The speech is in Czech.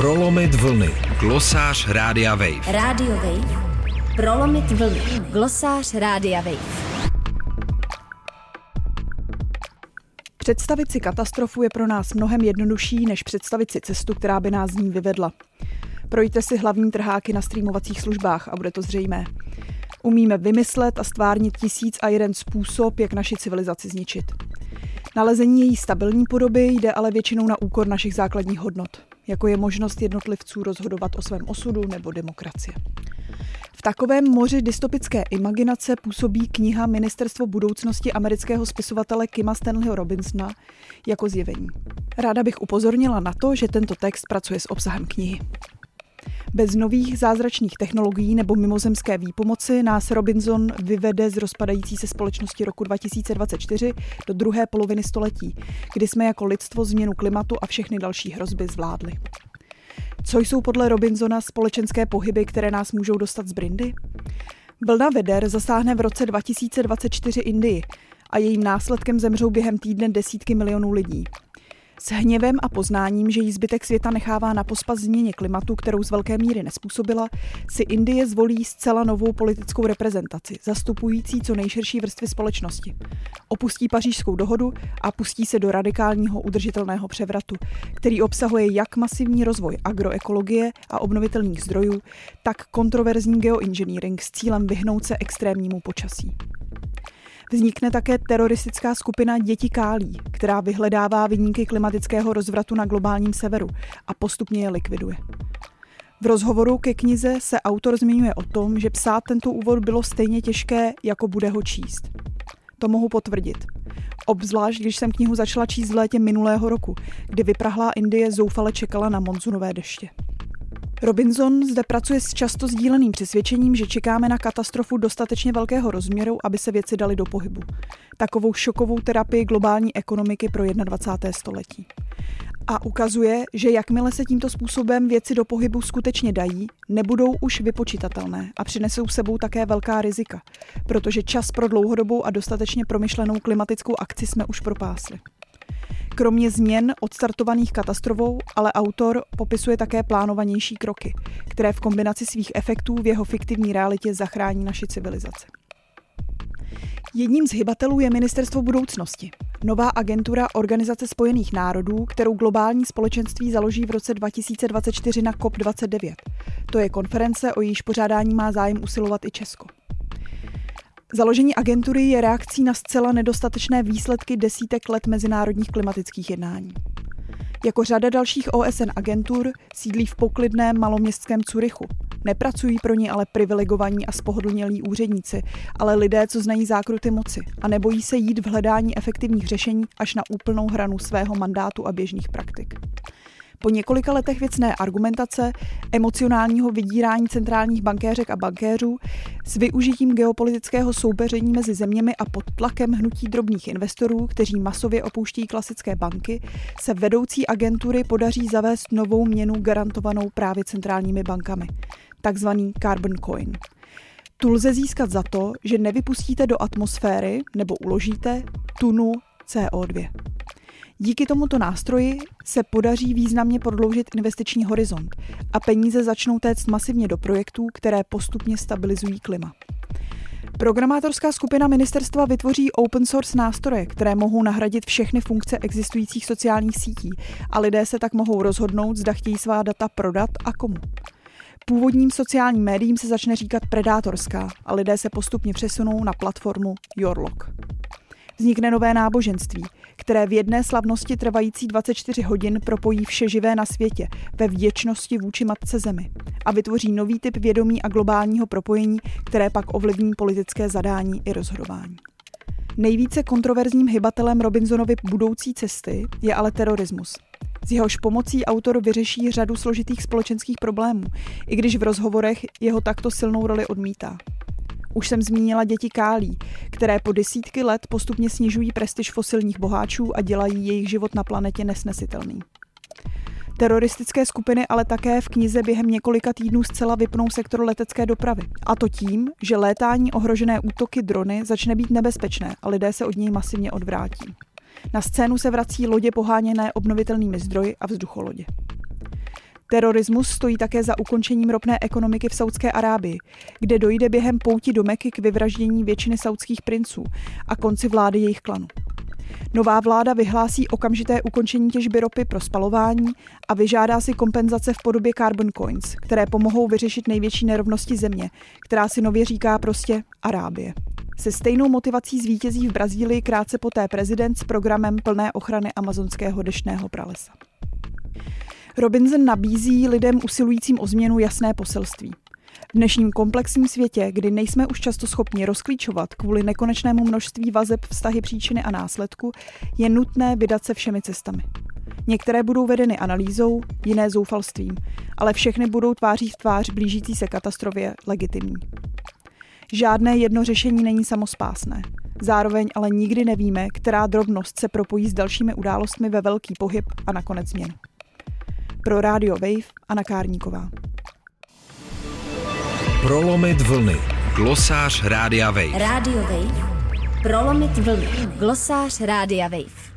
Prolomit vlny. Glosář Rádia Wave. Radio Wave. Prolomit vlny. Glosář Rádia Wave. Představit si katastrofu je pro nás mnohem jednodušší, než představit si cestu, která by nás z ní vyvedla. Projďte si hlavní trháky na streamovacích službách a bude to zřejmé. Umíme vymyslet a stvárnit tisíc a jeden způsob, jak naši civilizaci zničit. Nalezení její stabilní podoby jde ale většinou na úkor našich základních hodnot, jako je možnost jednotlivců rozhodovat o svém osudu nebo demokracie. V takovém moři dystopické imaginace působí kniha Ministerstvo budoucnosti amerického spisovatele Kima Stanleyho Robinsona jako zjevení. Ráda bych upozornila na to, že tento text pracuje s obsahem knihy. Bez nových zázračných technologií nebo mimozemské výpomoci nás Robinson vyvede z rozpadající se společnosti roku 2024 do druhé poloviny století, kdy jsme jako lidstvo změnu klimatu a všechny další hrozby zvládli. Co jsou podle Robinsona společenské pohyby, které nás můžou dostat z brindy? Vlna veder zasáhne v roce 2024 Indii a jejím následkem zemřou během týdne desítky milionů lidí. S hněvem a poznáním, že jí zbytek světa nechává na pospas změně klimatu, kterou z velké míry nespůsobila, si Indie zvolí zcela novou politickou reprezentaci, zastupující co nejširší vrstvy společnosti. Opustí pařížskou dohodu a pustí se do radikálního udržitelného převratu, který obsahuje jak masivní rozvoj agroekologie a obnovitelných zdrojů, tak kontroverzní geoengineering s cílem vyhnout se extrémnímu počasí. Vznikne také teroristická skupina Děti Kálí, která vyhledává vyníky klimatického rozvratu na globálním severu a postupně je likviduje. V rozhovoru ke knize se autor zmiňuje o tom, že psát tento úvod bylo stejně těžké, jako bude ho číst. To mohu potvrdit. Obzvlášť, když jsem knihu začala číst v létě minulého roku, kdy vyprahlá Indie zoufale čekala na monzunové deště. Robinson zde pracuje s často sdíleným přesvědčením, že čekáme na katastrofu dostatečně velkého rozměru, aby se věci daly do pohybu. Takovou šokovou terapii globální ekonomiky pro 21. století. A ukazuje, že jakmile se tímto způsobem věci do pohybu skutečně dají, nebudou už vypočitatelné a přinesou sebou také velká rizika, protože čas pro dlouhodobou a dostatečně promyšlenou klimatickou akci jsme už propásli. Kromě změn odstartovaných katastrofou, ale autor popisuje také plánovanější kroky, které v kombinaci svých efektů v jeho fiktivní realitě zachrání naši civilizaci. Jedním z hybatelů je Ministerstvo budoucnosti, nová agentura Organizace spojených národů, kterou globální společenství založí v roce 2024 na COP29. To je konference, o jejíž pořádání má zájem usilovat i Česko. Založení agentury je reakcí na zcela nedostatečné výsledky desítek let mezinárodních klimatických jednání. Jako řada dalších OSN agentur sídlí v poklidném maloměstském Curychu. Nepracují pro ní ale privilegovaní a spohodlnělí úředníci, ale lidé, co znají zákruty moci a nebojí se jít v hledání efektivních řešení až na úplnou hranu svého mandátu a běžných praktik. Po několika letech věcné argumentace, emocionálního vydírání centrálních bankéřek a bankéřů s využitím geopolitického soupeření mezi zeměmi a pod tlakem hnutí drobných investorů, kteří masově opouští klasické banky, se vedoucí agentury podaří zavést novou měnu garantovanou právě centrálními bankami, takzvaný carbon coin. Tu lze získat za to, že nevypustíte do atmosféry nebo uložíte tunu CO2. Díky tomuto nástroji se podaří významně prodloužit investiční horizont a peníze začnou téct masivně do projektů, které postupně stabilizují klima. Programátorská skupina ministerstva vytvoří open source nástroje, které mohou nahradit všechny funkce existujících sociálních sítí a lidé se tak mohou rozhodnout, zda chtějí svá data prodat a komu. Původním sociálním médiím se začne říkat predátorská a lidé se postupně přesunou na platformu Yourlog. Vznikne nové náboženství, které v jedné slavnosti trvající 24 hodin propojí vše živé na světě ve vděčnosti vůči Matce Zemi a vytvoří nový typ vědomí a globálního propojení, které pak ovlivní politické zadání i rozhodování. Nejvíce kontroverzním hybatelem Robinsonovy budoucí cesty je ale terorismus. S jehož pomocí autor vyřeší řadu složitých společenských problémů, i když v rozhovorech jeho takto silnou roli odmítá. Už jsem zmínila děti kálí, které po desítky let postupně snižují prestiž fosilních boháčů a dělají jejich život na planetě nesnesitelný. Teroristické skupiny ale také v knize během několika týdnů zcela vypnou sektor letecké dopravy. A to tím, že létání ohrožené útoky drony začne být nebezpečné a lidé se od něj masivně odvrátí. Na scénu se vrací lodě poháněné obnovitelnými zdroji a vzducholodě. Terorismus stojí také za ukončením ropné ekonomiky v Saudské Arábii, kde dojde během pouti do Meky k vyvraždění většiny saudských princů a konci vlády jejich klanu. Nová vláda vyhlásí okamžité ukončení těžby ropy pro spalování a vyžádá si kompenzace v podobě carbon coins, které pomohou vyřešit největší nerovnosti země, která si nově říká prostě Arábie. Se stejnou motivací zvítězí v Brazílii krátce poté prezident s programem plné ochrany amazonského deštného pralesa. Robinson nabízí lidem usilujícím o změnu jasné poselství. V dnešním komplexním světě, kdy nejsme už často schopni rozklíčovat kvůli nekonečnému množství vazeb vztahy příčiny a následku, je nutné vydat se všemi cestami. Některé budou vedeny analýzou, jiné zoufalstvím, ale všechny budou tváří v tvář blížící se katastrofě legitimní. Žádné jedno řešení není samospásné. Zároveň ale nikdy nevíme, která drobnost se propojí s dalšími událostmi ve velký pohyb a nakonec změnu. Pro Radio Wave Anna Kárníková. Prolomit vlny. Glosář Rádia Wave. Radio Wave. Prolomit vlny. Glosář Rádia Wave.